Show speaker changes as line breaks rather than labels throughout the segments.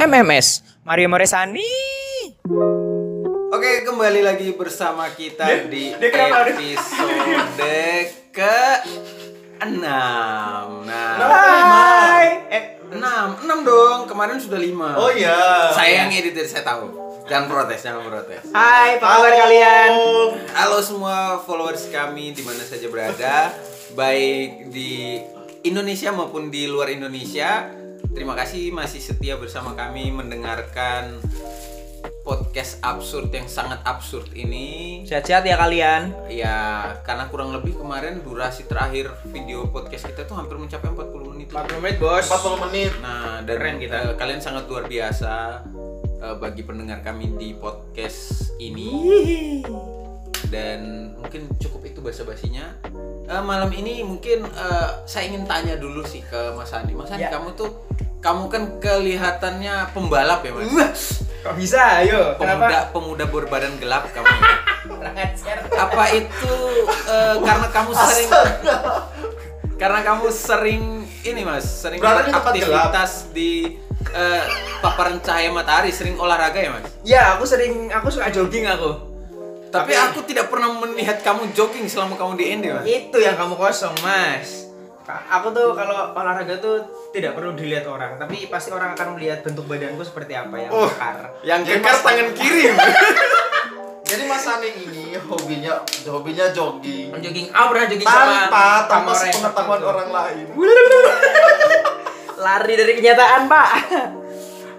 MMS Mario Moresani.
Oke, kembali lagi bersama kita
Dia-
di
dia
episode ke 6 Nah,
Hai. Eh,
6, 6 dong. Kemarin sudah 5.
Oh iya.
Saya yang editor, saya tahu. Jangan protes, jangan protes.
hai, apa kabar kalian?
Halo semua followers kami di mana saja berada, baik di Indonesia maupun di luar Indonesia. Terima kasih masih setia bersama kami mendengarkan podcast absurd yang sangat absurd ini.
Sehat-sehat ya kalian.
Ya, karena kurang lebih kemarin durasi terakhir video podcast kita tuh hampir mencapai 40 menit.
40 menit, Bos.
40 menit.
Nah, dan
Keren kita.
eh, kalian sangat luar biasa eh, bagi pendengar kami di podcast ini. Dan mungkin cukup itu basa-basinya. Eh, malam ini mungkin eh, saya ingin tanya dulu sih ke Mas Andi. Mas Andi,
Ya.
kamu tuh kamu kan kelihatannya pembalap ya, Mas?
Kok bisa? Ayo,
Pemuda pemuda berbadan gelap kamu. Apa itu eh, karena kamu sering karena kamu sering ini mas sering
Berada di
eh, paparan cahaya matahari sering olahraga ya mas
Ya, aku sering aku suka jogging aku.
Tapi aku tidak pernah melihat kamu jogging selama kamu di Ende mas
Itu yang kamu kosong, Mas. Aku tuh kalau olahraga tuh tidak perlu dilihat orang, tapi pasti orang akan melihat bentuk badanku seperti apa yang
Oh.
mekar.
yang
Jadi
kekar
Mas-
tangan kiri
Jadi Mas Ani ini hobinya hobinya jogging.
Jogging, ah pernah jogging sama
Tanpa tanpa
sama orang-
sepengetahuan orang lain.
Lari dari kenyataan, Pak.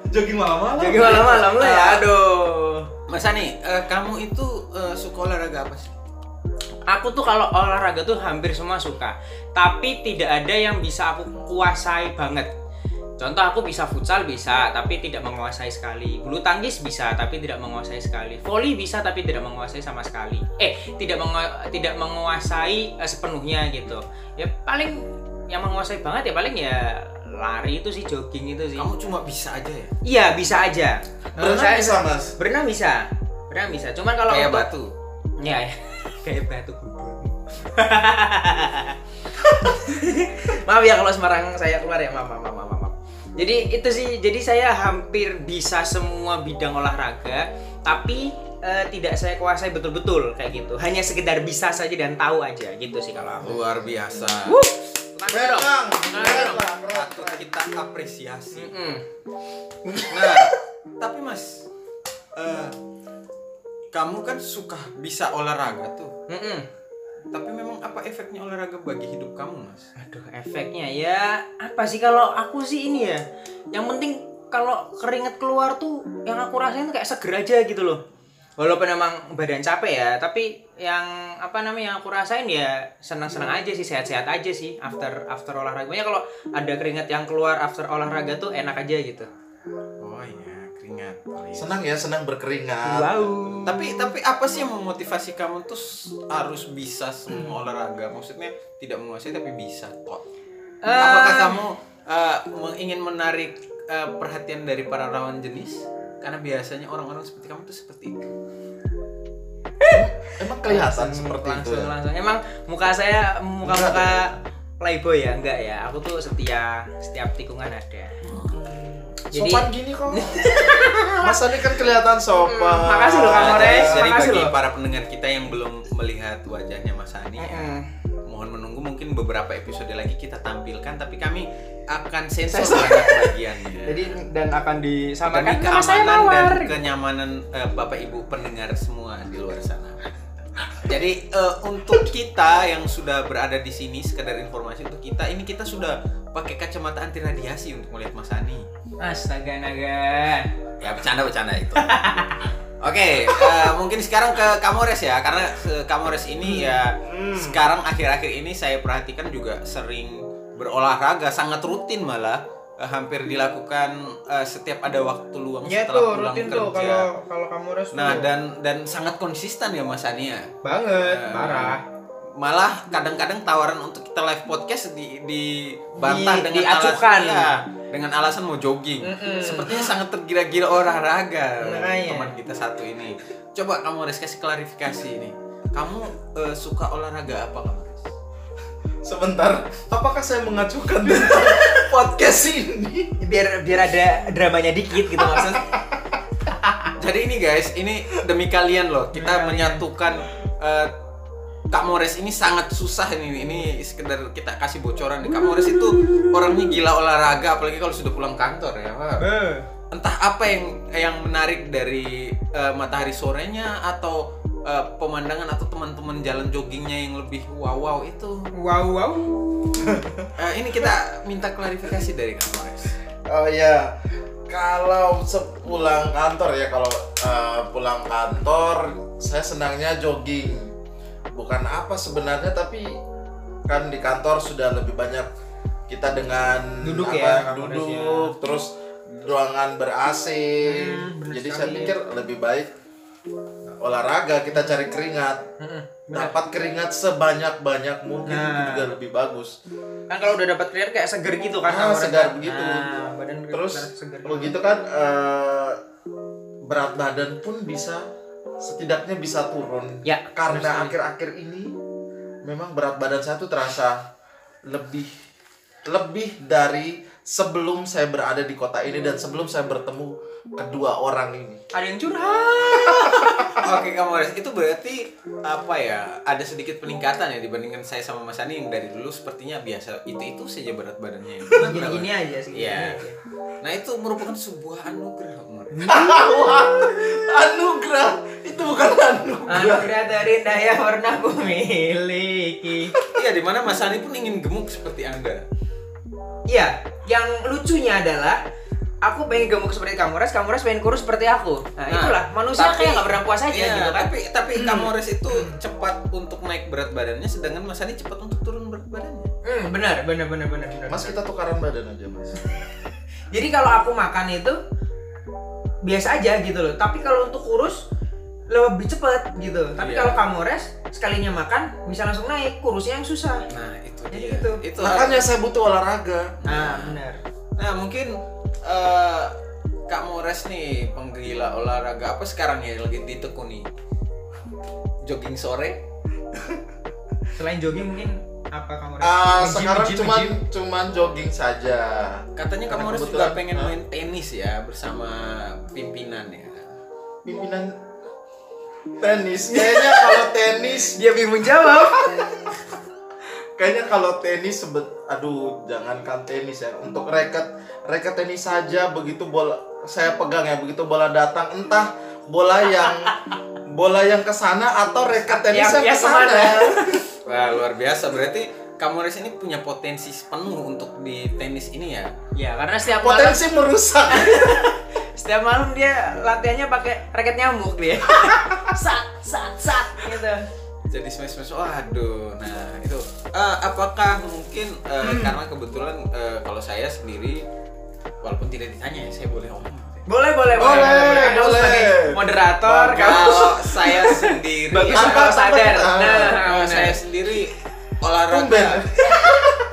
Jogging malam-malam.
Jogging malam-malam lah ya. Aduh.
Mas Ani eh, kamu itu eh, suka olahraga apa sih
Aku tuh kalau olahraga tuh hampir semua suka, tapi tidak ada yang bisa aku kuasai banget. Contoh aku bisa futsal bisa, tapi tidak menguasai sekali. Bulu tangkis bisa, tapi tidak menguasai sekali. Volley bisa, tapi tidak menguasai sama sekali. Eh, tidak mengu- tidak menguasai eh, sepenuhnya gitu. Ya paling yang menguasai banget ya paling ya lari itu sih jogging itu sih.
kamu cuma bisa aja ya
Iya bisa aja.
Berenang bisa, Mas?
Berenang bisa. Berenang bisa. Cuman kalau
kayak
untuk-
batu
Ya, ya. kayak batu maaf ya kalau Semarang saya keluar ya, maaf, maaf, maaf, maaf, maaf. Jadi itu sih, jadi saya hampir bisa semua bidang olahraga, tapi eh, tidak saya kuasai betul-betul kayak gitu. Hanya sekedar bisa saja dan tahu aja gitu sih kalau aku.
luar biasa
Tepuk Tepuk tangan dong.
Patut kita apresiasi
Mm-mm.
Nah, tapi Mas, eh, kamu kan suka bisa olahraga tuh.
Mm-mm.
Tapi memang apa efeknya olahraga bagi hidup kamu, Mas?
Aduh, efeknya ya apa sih kalau aku sih ini ya. Yang penting kalau keringet keluar tuh yang aku rasain kayak seger aja gitu loh. Walaupun emang badan capek ya, tapi yang apa namanya yang aku rasain ya senang-senang aja sih, sehat-sehat aja sih after after olahraga. Makanya kalau ada keringet yang keluar after olahraga tuh enak aja gitu.
Oh iya, keringat. Oh, iya.
Senang ya, senang berkeringat.
Wow.
Tapi tapi apa sih yang memotivasi kamu tuh harus bisa semua olahraga? Maksudnya tidak menguasai tapi bisa toh.
Eh,
Apakah kamu eh, me- ingin menarik eh, perhatian dari para lawan jenis? Karena biasanya orang-orang seperti kamu tuh seperti itu.
Emang kelihatan
Langsung-
seperti itu.
langsung,
ya?
langsung. Emang muka saya muka-muka playboy ya? Enggak ya. Aku tuh setia setiap tikungan ada. Jadi
Sopan gini kok. Mas Ani kan kelihatan sopan.
Hmm, makasih loh, Kang Ores.
Jadi,
makasih
bagi
loh.
para pendengar kita yang belum melihat wajahnya Mas Ani, ya,
Mm-mm.
mohon menunggu mungkin beberapa episode lagi kita tampilkan, tapi kami akan sensor banyak bagiannya.
jadi dan akan disamakan
demi
nama saya
keamanan dan kenyamanan eh, Bapak Ibu pendengar semua di luar sana. Jadi eh, untuk kita yang sudah berada di sini sekedar informasi untuk kita ini kita sudah pakai kacamata anti radiasi untuk melihat Mas Ani.
Astaga naga.
Ya bercanda bercanda itu. Oke, eh, mungkin sekarang ke Kamores ya, karena Kamores ini ya sekarang akhir-akhir ini saya perhatikan juga sering berolahraga, sangat rutin malah eh, hampir dilakukan eh, setiap ada waktu luang
Ya
setelah
tuh
pulang
rutin
kerja.
tuh kalau kalau kamu harus
Nah dan dan sangat konsisten ya Mas Ania.
banget parah.
Malah kadang-kadang tawaran untuk kita live podcast di dibantah
Di-
dengan
diacukan.
alasan iya, dengan alasan mau jogging.
Mm-mm.
Sepertinya sangat tergila-gila olahraga
Makanya.
teman kita satu ini. Coba kamu Res kasih klarifikasi ini. Kamu eh, suka olahraga apa kamu?
Sebentar, apakah saya mengajukan podcast ini.
biar biar ada dramanya dikit gitu maksud
Jadi ini guys, ini demi kalian loh. Kita menyatukan eh, Kak Mores ini sangat susah ini. Ini sekedar kita kasih bocoran nih. Kak Mores itu orangnya gila olahraga, apalagi kalau sudah pulang kantor ya. Wah. Entah apa yang yang menarik dari eh, matahari sorenya atau eh, pemandangan atau teman-teman jalan joggingnya yang lebih wow wow itu.
wow wow
Eh, ini kita minta klarifikasi dari Mores.
Oh iya, kalau sepulang kantor ya kalau eh, pulang kantor saya senangnya jogging. Bukan apa sebenarnya tapi kan di kantor sudah lebih banyak kita dengan
Duduk
apa,
ya, kamu
duduk terus ruangan ber AC.
Hmm,
Jadi
sekali.
saya pikir lebih baik olahraga kita cari keringat. Dapat keringat sebanyak-banyak mungkin itu
Nah.
juga lebih bagus.
kan kalau udah dapat clear kayak seger gitu kan
Ah,
kamarnya.
segar begitu.
Nah, badan
Terus begitu kan eh, berat badan pun bisa setidaknya bisa turun.
Ya,
Karena akhir-akhir ini memang berat badan saya tuh terasa lebih lebih dari sebelum saya berada di kota ini dan sebelum saya bertemu kedua orang ini.
ada yang curhat
Oke Kak Mores, itu berarti apa ya? Ada sedikit peningkatan ya dibandingkan saya sama Mas Ani yang dari dulu sepertinya biasa itu itu saja berat badannya.
gini gini aja sih
Iya. Nah itu merupakan sebuah anugerah.
Wah, anugerah itu bukan anugerah.
anugerah terindah yang pernah ku miliki
Iya, di mana Mas Ani pun ingin gemuk seperti anda.
Iya, yang lucunya adalah aku pengen gemuk seperti Kamores, Kamores pengen kurus seperti aku. Nah,
Nah,
itulah manusia
tapi-
kayak nggak pernah puas aja
Iya,
gitu kan.
Tapi tapi Kak Mores itu cepat untuk naik berat badannya, sedangkan Mas Ani cepat untuk turun berat badannya.
Hmm, benar, benar, benar, benar, benar.
Mas kita tukaran badan aja mas.
Jadi kalau aku makan itu biasa aja gitu loh. Tapi kalau untuk kurus lebih cepet gitu. Tapi
Iya.
kalau Kamores sekalinya makan bisa langsung naik, kurusnya yang susah.
Nah itu
Jadi
dia.
gitu.
Itu
Makanya saya butuh olahraga.
Nah, benar.
Nah mungkin eh, Kak Mores nih penggila olahraga apa sekarang ya lagi ditekuni? Jogging sore?
Selain jogging mungkin apa Kamores?
Ah,
Nge-gym,
sekarang
nge-gym,
cuman
nge-gym?
cuman jogging saja.
Katanya Kak
Karena
Mores juga pengen
Hah?
main tenis ya bersama pimpinan ya.
Pimpinan tenis. Kayaknya kalau tenis,
dia bingung jawab.
kayaknya kalau tenis sebet, aduh jangankan tenis ya. Untuk racket, racket tenis saja begitu bola saya pegang ya begitu bola datang entah bola yang bola yang ke sana atau racket tenis
Yang-
yang ke sana.
Wah luar biasa berarti Kak Mores ini punya potensi penuh untuk di tenis ini ya.
Ya, karena setiap malam
Potensi merusak.
setiap malam dia latihannya pakai raket nyamuk dia. sat sat sat gitu.
Jadi smash smash, waduh. Nah itu, Eh, apakah mungkin eh,
Hmm.
karena kebetulan eh, kalau saya sendiri, walaupun tidak ditanya ya, saya boleh ngomong.
Boleh, boleh,
Boleh,
Kamu
boleh.
sebagai moderator,
Bagus.
Kalau saya sendiri,
bagus sadar. Nah,
kalau
benar.
saya sendiri olahraga,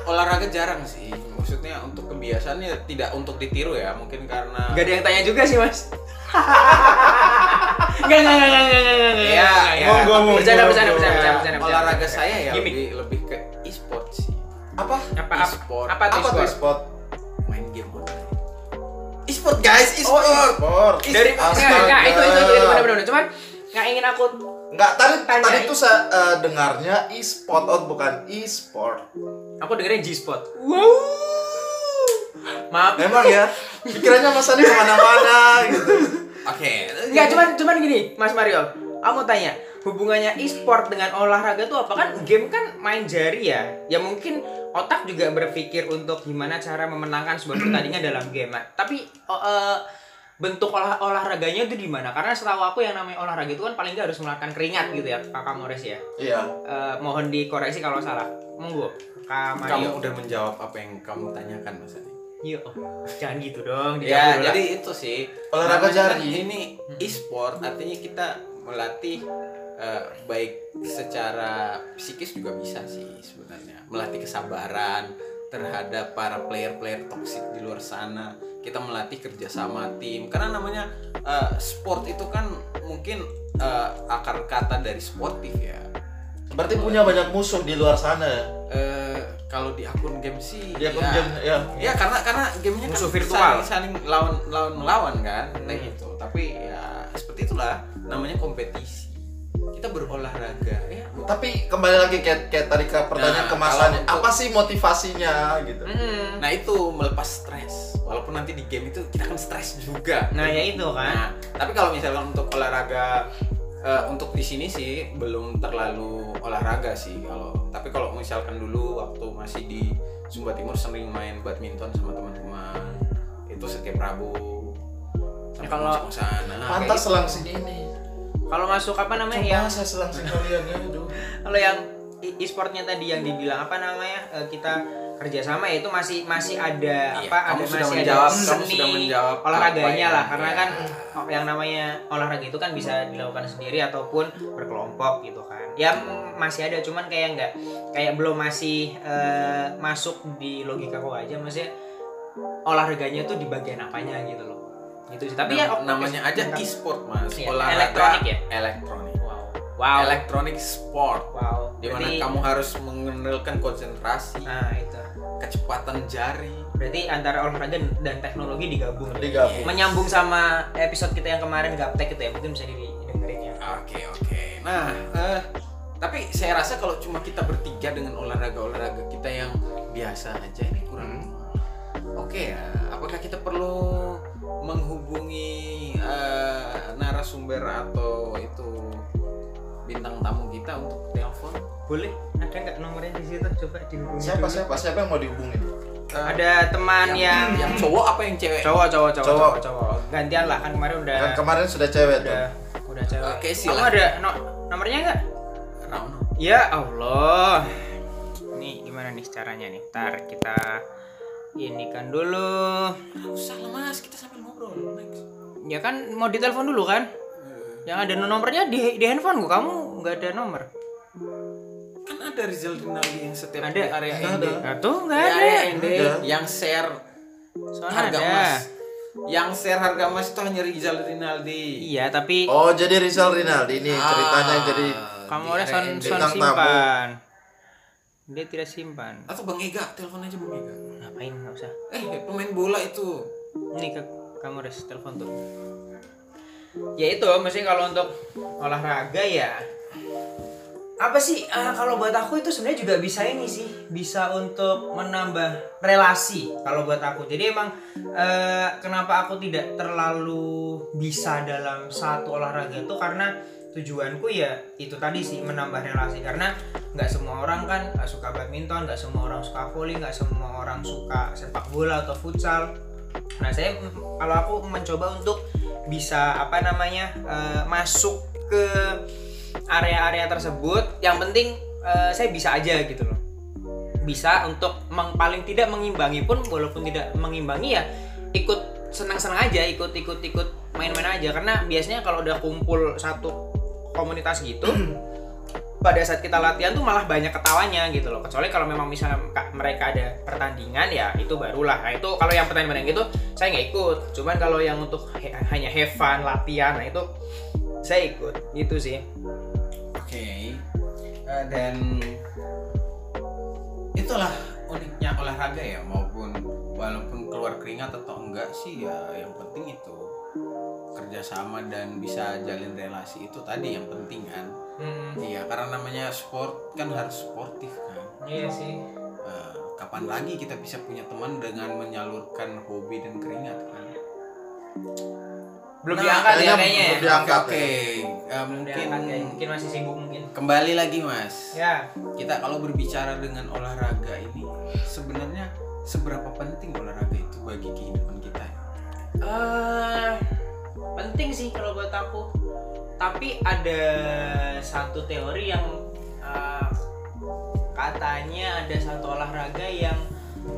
olahraga jarang sih. Maksudnya untuk kebiasaannya tidak untuk ditiru ya, mungkin karena
Gak ada yang tanya juga sih, Mas. Gak, gak, gak, gak, gak, gak, gak,
Iya,
gak,
iya.
gak.
Monggo, monggo.
Bercanda, bercanda,
Ya,
bercanda, bercanda, bercanda.
olahraga saya ya
Gimmick.
lebih lebih ke e-sport sih.
Apa?
Apa, apa,
E-sport.
apa tuh
Apa tuh
sport?
sport?
Main game online. E-sport guys,
Oh,
e-sport.
e-sport.
Dari, nggak,
Astaga.
nggak, itu, itu, itu, itu, benar, benar. Cuman, nggak ingin aku
Enggak, tadi
Tanya.
tadi tuh saya eh, dengarnya e-sport out bukan e-sport.
Aku dengerin G-Spot. Wow. Maaf.
Memang ya, pikirannya Mas Andi ke mana-mana gitu.
Oke.
Enggak, cuman cuman gini, Mas Mario. Kamu tanya, hubungannya e-sport dengan olahraga tuh apa kan game kan main jari ya. Ya mungkin otak juga berpikir untuk gimana cara memenangkan sebuah pertandingan dalam game. Nah, tapi eh, bentuk olah olahraganya itu di mana? Karena setahu aku yang namanya olahraga itu kan paling nggak harus mengeluarkan keringat gitu ya, Kakak Mores ya.
Iya.
Eh, mohon dikoreksi kalau salah. Monggo, Kak Mario.
Kamu udah menjawab apa yang kamu tanyakan Mas Adi.
Jangan gitu dong.
Ya, jadi itu sih.
Olahraga
Namanya kan
jari.
Ini e-sport artinya kita melatih eh, baik secara psikis juga bisa sih sebenarnya. Melatih kesabaran terhadap para player-player toksik di luar sana. Kita melatih kerjasama tim. Karena namanya eh, sport itu kan mungkin eh, akar kata dari sportif ya.
Berarti punya banyak musuh di luar sana ya.
eh, kalau di akun game sih
Dia
ya,
kemudian ya.
ya karena karena gamenya
Musuh
kan
virtual.
saling, saling lawan lawan melawan kan
Hmm.
kayak gitu tapi ya seperti itulah namanya kompetisi kita berolahraga ya
Tapi kembali lagi kayak, kayak tadi ke pertanyaan
Nah,
kemasannya,
untuk-
apa sih motivasinya gitu?
Mm-mm.
nah itu melepas stres walaupun nanti di game itu kita akan stres juga
Nah, ya itu kan.
Nah, tapi kalau misalkan untuk olahraga eh, untuk di sini sih belum terlalu olahraga sih kalau tapi kalau misalkan dulu waktu masih di Sumba Timur sering main badminton sama teman-teman itu setiap Rabu
Ya, kalau-
sana
Pantas selangsing ini.
Kalau masuk apa namanya
Coba
yang
saya selangsing kalian ya, aduh.
kalau yang e-sportnya tadi yang dibilang apa namanya eh, kita kerjasama ya itu masih masih ada
Iya,
apa
kamu
ada
sudah
masih
menjawab,
ada
kamu
seni
sudah menjawab
olahraganya lah
yang-
karena
iya.
kan oh, yang namanya olahraga itu kan bisa dilakukan sendiri ataupun berkelompok gitu kan ya masih ada cuman kayak nggak kayak belum masih eh, masuk di logika kok aja maksudnya olahraganya tuh di bagian apanya gitu loh gitu sih tapi ya
Nam-
oke.
namanya aja e-sport mas.
Iya,
olahraga
elektronik ya?
elektronik.
Wow. Wow.
Elektronik sport.
Wow.
Di mana
Berarti-
kamu harus mengenalkan konsentrasi
nah itu.
kecepatan jari.
Berarti antara olahraga dan teknologi digabung
Digabung.
menyambung sama episode kita yang kemarin gaptek itu ya? Mungkin bisa didengerin ya.
Oke oke. Nah, eh, tapi saya rasa kalau cuma kita bertiga dengan olahraga-olahraga kita yang biasa aja ini kurang. Oke ya. Apakah kita perlu menghubungi eh, narasumber atau itu bintang tamu kita untuk telepon?
boleh ada nggak nomornya di situ coba dihubungi
Siapa
dulu.
siapa siapa yang mau dihubungin?
Eh,
ada teman yang,
yang cowok apa yang cewek?
cowok cowok cowok
Cowok.
cowok cowok gantian lah kan kemarin udah
Kan kemarin sudah cewek tuh.
udah udah cewek
Oke,
kamu
silakan.
ada no, nomornya nggak
Rauno.
ya Allah ini gimana nih caranya nih ntar kita ini kan dulu
Nggak usah lah mas, kita sambil ngobrol. Next.
ya kan mau ditelepon dulu kan yang ada nomornya di, di handphone gua kamu nggak ada nomor
Kan ada Rizal Rinaldi yang setiap
Ada.
di area. ND.
tuh nggak
Di
ada
area ND yang share
soalnya
harga
ada
emas. Yang share harga emas itu hanya Rizal Rinaldi.
iya tapi
Oh jadi Rizal Rinaldi ini ceritanya
Ah,
jadi
kamu
area
son, son
Bintang tamu.
simpan dia tidak simpan
Atau Bang Ega, telepon aja Bang Ega.
Ngapain? Nggak usah.
Eh, pemain bola itu.
ini ke kamu res telepon tuh. Ya itu mesti kalau untuk olahraga ya. Apa sih ah, kalau buat aku itu sebenarnya juga bisa ini sih. Bisa untuk menambah relasi kalau buat aku. Jadi emang eh, kenapa aku tidak terlalu bisa dalam satu olahraga itu? Karena tujuanku ya itu tadi sih menambah relasi. Karena nggak semua orang kan suka badminton nggak semua orang suka volley nggak semua orang suka sepak bola atau futsal Nah, saya kalau aku mencoba untuk bisa apa namanya eh, masuk ke area-area tersebut. Yang penting eh, saya bisa aja gitu loh. Bisa untuk meng- paling tidak mengimbangi pun walaupun tidak mengimbangi ya ikut senang-senang aja, ikut-ikut ikut main-main aja karena biasanya kalau udah kumpul satu komunitas gitu pada saat kita latihan tuh malah banyak ketawanya gitu loh. Kecuali kalau memang misalnya ka- mereka ada pertandingan ya itu barulah. Nah itu kalau yang pertandingan gitu saya nggak ikut. Cuman kalau yang untuk hanya have fun latihan nah itu saya ikut. Gitu sih.
Oke. Eh, dan itulah uniknya olahraga ya maupun walaupun keluar keringat atau enggak sih ya yang penting itu kerjasama dan bisa jalin relasi itu tadi yang penting kan iya karena namanya sport kan harus sportif kan.
Iya sih.
Eh, kapan lagi kita bisa punya teman dengan menyalurkan hobi dan keringat kan?
Belum
Nah,
diangkat ya
kayaknya
ya?
belum diangkat.
oke. Eh,
Belum
mungkin
diangkat kayaknya. mungkin masih sibuk mungkin.
Kembali lagi mas.
Ya.
Kita kalau berbicara dengan olahraga ini sebenarnya seberapa penting olahraga itu bagi kehidupan kita?
Eh penting sih kalau buat aku tapi ada satu teori yang eh, katanya ada satu olahraga yang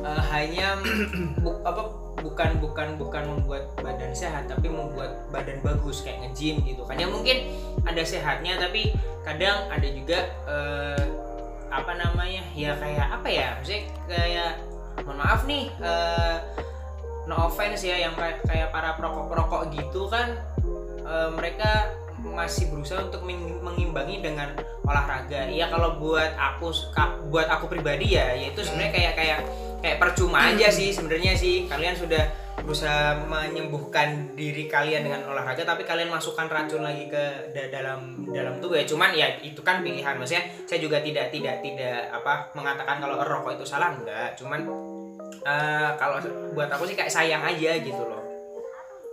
eh, hanya bu- apa bukan bukan bukan membuat badan sehat tapi membuat badan bagus kayak nge-gym gitu kan. Ya mungkin ada sehatnya tapi kadang ada juga eh, apa namanya ya kayak apa ya maksudnya kayak mohon maaf nih eh, no offense ya yang kayak para perokok-perokok gitu kan eh, mereka masih berusaha untuk meng- mengimbangi dengan olahraga. Iya kalau buat aku buat aku pribadi ya yaitu sebenarnya kayak kayak kayak percuma aja sih sebenarnya sih. Kalian sudah berusaha menyembuhkan diri kalian dengan olahraga tapi kalian masukkan racun lagi ke da- dalam dalam tubuh ya. Cuman ya itu kan pilihan. Maksudnya saya juga tidak tidak tidak apa mengatakan kalau rokok itu salah enggak. Cuman eh, kalau buat aku sih kayak sayang aja gitu loh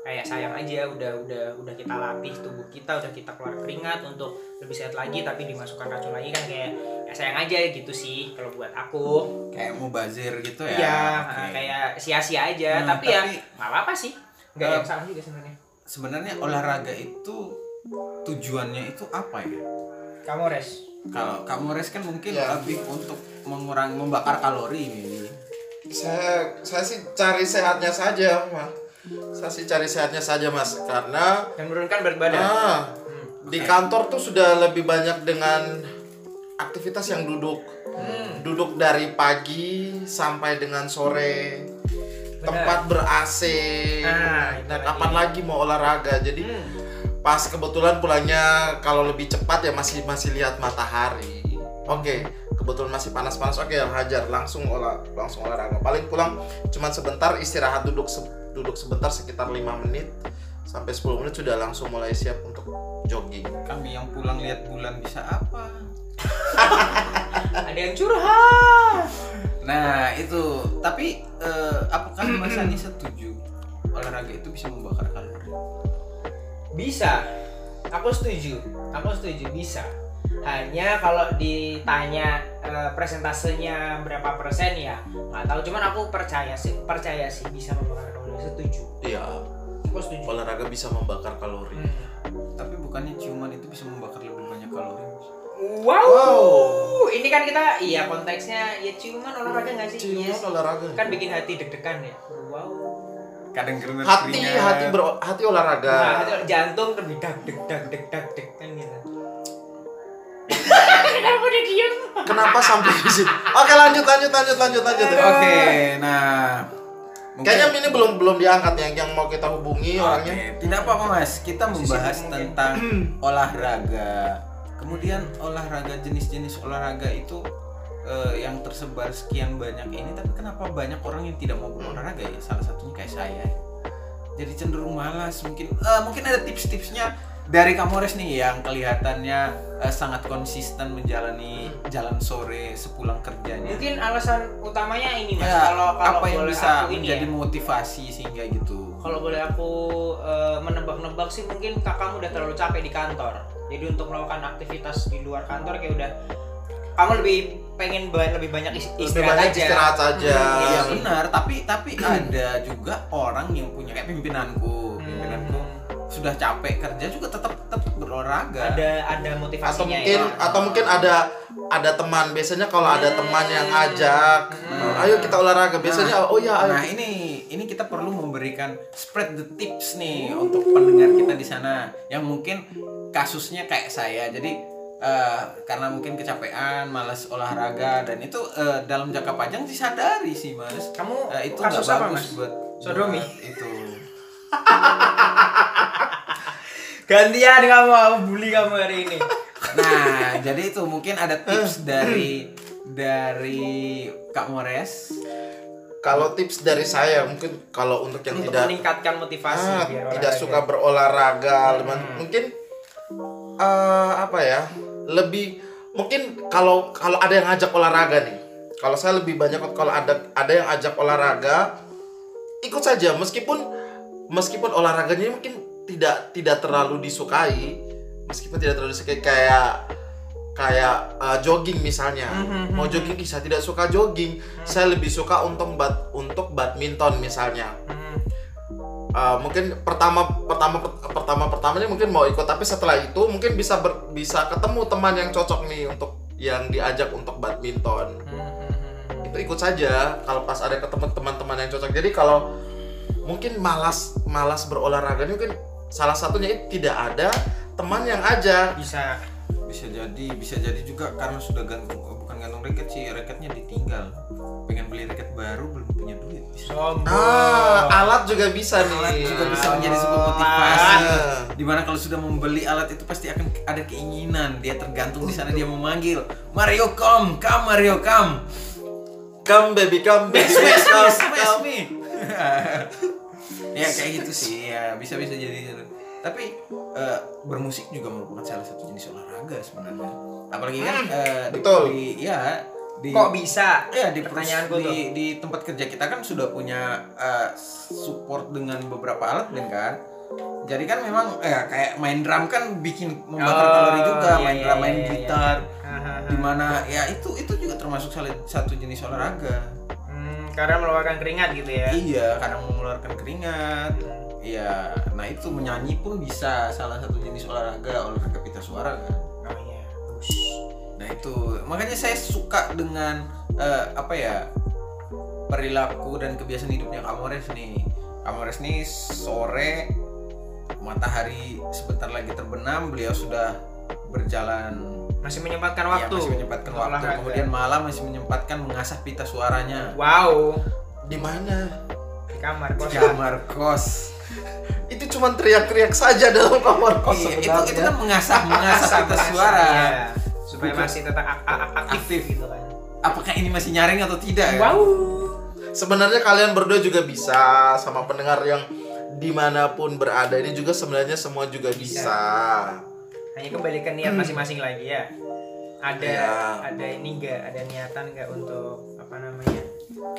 kayak sayang aja udah udah udah kita latih tubuh kita udah kita keluar keringat untuk lebih sehat lagi tapi dimasukkan racun lagi kan kayak ya sayang aja gitu sih kalau buat aku
Kayak mubazir gitu ya.
Iya,
Oke.
kayak sia-sia aja.
Hmm,
tapi, ya
tapi-
nggak apa-apa sih. Nggak
Eh,
yang salah juga sebenarnya.
Sebenarnya olahraga itu tujuannya itu apa ya?
Kamu res.
Kalau kamu res kan mungkin
Ya.
lebih untuk mengurangi membakar kalori ini.
saya saya sih cari sehatnya saja mas saya sih cari sehatnya saja mas. Karena
Dan menurunkan berat badan.
ah, di kantor tuh sudah lebih banyak dengan aktivitas yang duduk. Duduk dari pagi sampai dengan sore. Tempat ber AC
Ah,
dan kapan lagi mau olahraga. Jadi
Hmm.
pas kebetulan pulangnya kalau lebih cepat ya masih masih lihat matahari. Oke kebetulan masih panas-panas oke hajar langsung olah langsung olahraga paling pulang cuman sebentar istirahat duduk se- duduk sebentar sekitar 5 menit sampai 10 menit sudah langsung mulai siap untuk jogging
Kami yang pulang lihat bulan bisa apa?
Ada yang curhat.
Nah itu, tapi eh, apakah Mas Ani setuju olahraga itu bisa membakar kalori?
Bisa. Aku setuju. Aku setuju bisa. Hanya kalau ditanya eh, presentasenya berapa persen ya nggak tahu. Cuman aku percaya sih, percaya sih bisa membakar kalori. Setuju.
iya
Aku setuju.
olahraga bisa membakar kalori
Hmm.
Tapi bukannya ciuman itu bisa membakar lebih banyak kalori?
Wow.
Wow.
Ini kan kita iya konteksnya ya ciuman olahraga nggak sih? Iya
ciuman
sih.
olahraga
Kan bikin hati deg-degan ya. Wow.
Kadang keringat
hati hati ber hati olahraga
Nah, hati, jantung dag deg dag deg dag deg kan gitu. Kenapa dia diem?
kenapa sampai di situ oke lanjut lanjut lanjut lanjut lanjut
Oke, nah mungkin-
kayaknya ini belum belum diangkat yang yang mau kita hubungi
Oke,
orangnya
tidak apa-apa mas. Kita membahas
mungkin.
tentang olahraga. Kemudian olahraga jenis-jenis olahraga itu eh, yang tersebar sekian banyak ini, tapi kenapa banyak orang yang tidak mau berolahraga ya? Salah satunya kayak saya. Jadi cenderung malas. Mungkin eh, mungkin ada tips-tipsnya dari Kamores nih yang kelihatannya eh, sangat konsisten menjalani jalan sore sepulang kerjanya.
Mungkin alasan utamanya ini mas.
Ya,
kalau kalau
apa yang
boleh
bisa
aku ini
menjadi
ya.
motivasi sehingga gitu?
Kalau boleh aku eh, menebak-nebak sih mungkin kakakmu udah terlalu capek di kantor. Jadi untuk melakukan aktivitas di luar kantor kayak udah kamu lebih pengen ba- lebih banyak is-
lebih
istirahat
banyak
aja.
istirahat saja
Hmm,
Iya
sih.
benar, tapi tapi ada juga orang yang punya kayak pimpinanku,
Hmm.
pimpinanku sudah capek kerja juga tetap tetap berolahraga.
Ada ada
atau
motivasinya
mungkin
ya.
atau mungkin ada ada teman biasanya kalau ada teman yang ajak
Hmm.
ayo kita olahraga biasanya oh ya ayo
Nah ini ini kita perlu memberikan spread the tips nih untuk pendengar kita di sana yang mungkin kasusnya kayak saya. Jadi eh, karena mungkin kecapean, malas olahraga dan itu eh, dalam jangka panjang disadari sih mas.
Kamu
Eh, itu
kasus
nggak
apa
bagus
mas?
buat
Sodomi?
buat itu.
Gantian kamu, aku bully kamu hari ini.
Nah, jadi itu mungkin ada tips dari dari Kak Mores.
kalau tips dari saya mungkin kalau untuk yang
untuk
tidak
meningkatkan motivasi
ah,
biar
tidak suka berolahraga
Hmm.
mungkin eh, apa ya lebih mungkin kalau kalau ada yang ngajak olahraga nih kalau saya lebih banyak kalau ada ada yang ajak olahraga ikut saja meskipun meskipun olahraganya mungkin tidak tidak terlalu disukai meskipun tidak terlalu disukai kayak kayak uh, jogging misalnya.
Mhm,
mau jogging ih, saya tidak suka jogging. Saya lebih suka untuk bad untuk badminton misalnya.
Hmm.
Uh, mungkin pertama pertama pertama pertamanya mungkin mau ikut tapi setelah itu mungkin bisa ber- bisa ketemu teman yang cocok nih untuk yang diajak untuk badminton.
Hmm.
itu ikut saja kalau pas ada ketemu teman-teman yang cocok. Jadi kalau mungkin malas malas berolahraga mungkin salah satunya itu tidak ada teman yang ajak
bisa
Bisa jadi bisa jadi juga karena sudah gantung oh, bukan tergantung racket sih racketnya ditinggal pengen beli racket baru belum punya duit
Sombong.
Ah, alat juga bisa nih.
Alat juga bisa menjadi sebuah motivasi.
Ah.
Di mana kalau sudah membeli alat itu pasti akan ada keinginan. Dia tergantung di sana dia memanggil Mario come, come Mario come.
Come baby, come baby,
Smash smash
come.
me. ya kayak gitu sih ya bisa bisa jadi tapi eh, bermusik juga merupakan salah satu jenis olahraga sebenarnya apalagi kan eh, di,
betul.
di ya di
Kok bisa?
Ya di
pertanyaanku tuh.
di, di tempat kerja kita kan sudah punya eh, support dengan beberapa alat band kan. Jadi kan memang eh, kayak main drum kan bikin membakar
Oh,
kalori juga,
iya,
main
iya,
drum, main
iya, iya.
gitar.
Hahaha.
Di mana ya itu itu juga termasuk salah satu jenis olahraga.
Karena mengeluarkan keringat gitu ya.
Iya, kadang mengeluarkan keringat. Iya, nah itu menyanyi pun bisa salah satu jenis olahraga olahraga pita suara kan.
Oh iya.
Nah itu makanya saya suka dengan eh, apa ya perilaku dan kebiasaan hidupnya Kamores nih. Kamores nih sore matahari sebentar lagi terbenam, beliau sudah berjalan
Masih menyempatkan
ya,
waktu.
masih menyempatkan waktu.
olahraga.
Kemudian malam masih menyempatkan mengasah pita suaranya
Wow.
Di mana?
Di kamar
di
kos.
kamar kos.
Itu cuma teriak-teriak saja dalam kamar kos
Iya, itu itu kan mengasah mengasah pita suara.
iya. Supaya
Bukan.
masih tetap ak- ak- aktif,
Aktif.
gitu kan.
Apakah ini masih nyaring atau tidak? ya?
Wow.
Sebenarnya kalian berdua juga bisa sama pendengar yang di mana pun berada ini juga sebenarnya semua juga bisa.
Hanya kembali ke niat masing-masing lagi ya. Ada
Iya.
ada ini enggak, ada niatan enggak untuk apa namanya?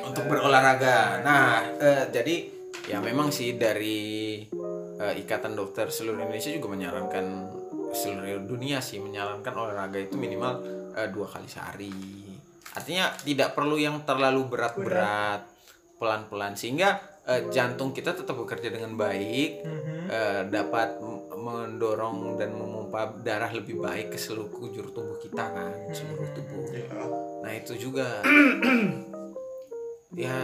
untuk berolahraga. Nah, eh, jadi ya memang sih dari eh, Ikatan Dokter seluruh Indonesia juga menyarankan seluruh dunia sih menyarankan olahraga itu minimal eh, dua kali sehari. Artinya tidak perlu yang terlalu berat-berat, pelan-pelan sehingga eh, jantung kita tetap bekerja dengan baik, eh, dapat mendorong dan memompa darah lebih baik ke seluruh kujur tubuh kita kan, seluruh tubuh. Nah itu juga ya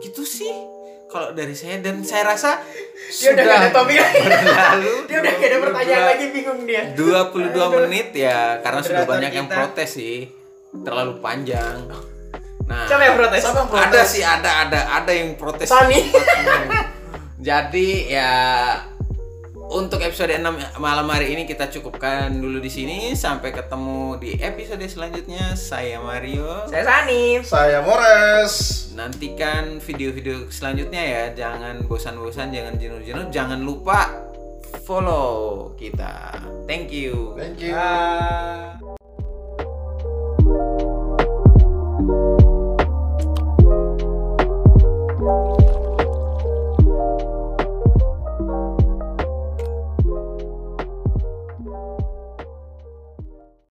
gitu sih kalau dari saya dan saya rasa
Dia udah gak ada topik lagi.
berlalu
Dia udah gak ada pertanyaan lagi bingung dia.
22 menit ya karena sudah banyak yang
kita.
protes sih terlalu panjang nah
Siapa yang protes?
Siapa yang protes?
ada sih ada ada ada yang protes
Sani.
jadi ya untuk episode 6 malam hari ini kita cukupkan dulu di sini sampai ketemu di episode selanjutnya. Saya Mario,
saya Sani
saya Mores.
Nantikan video-video selanjutnya ya. Jangan bosan-bosan, jangan jenuh-jenuh, jangan lupa follow kita. Thank you.
Thank you.
Bye.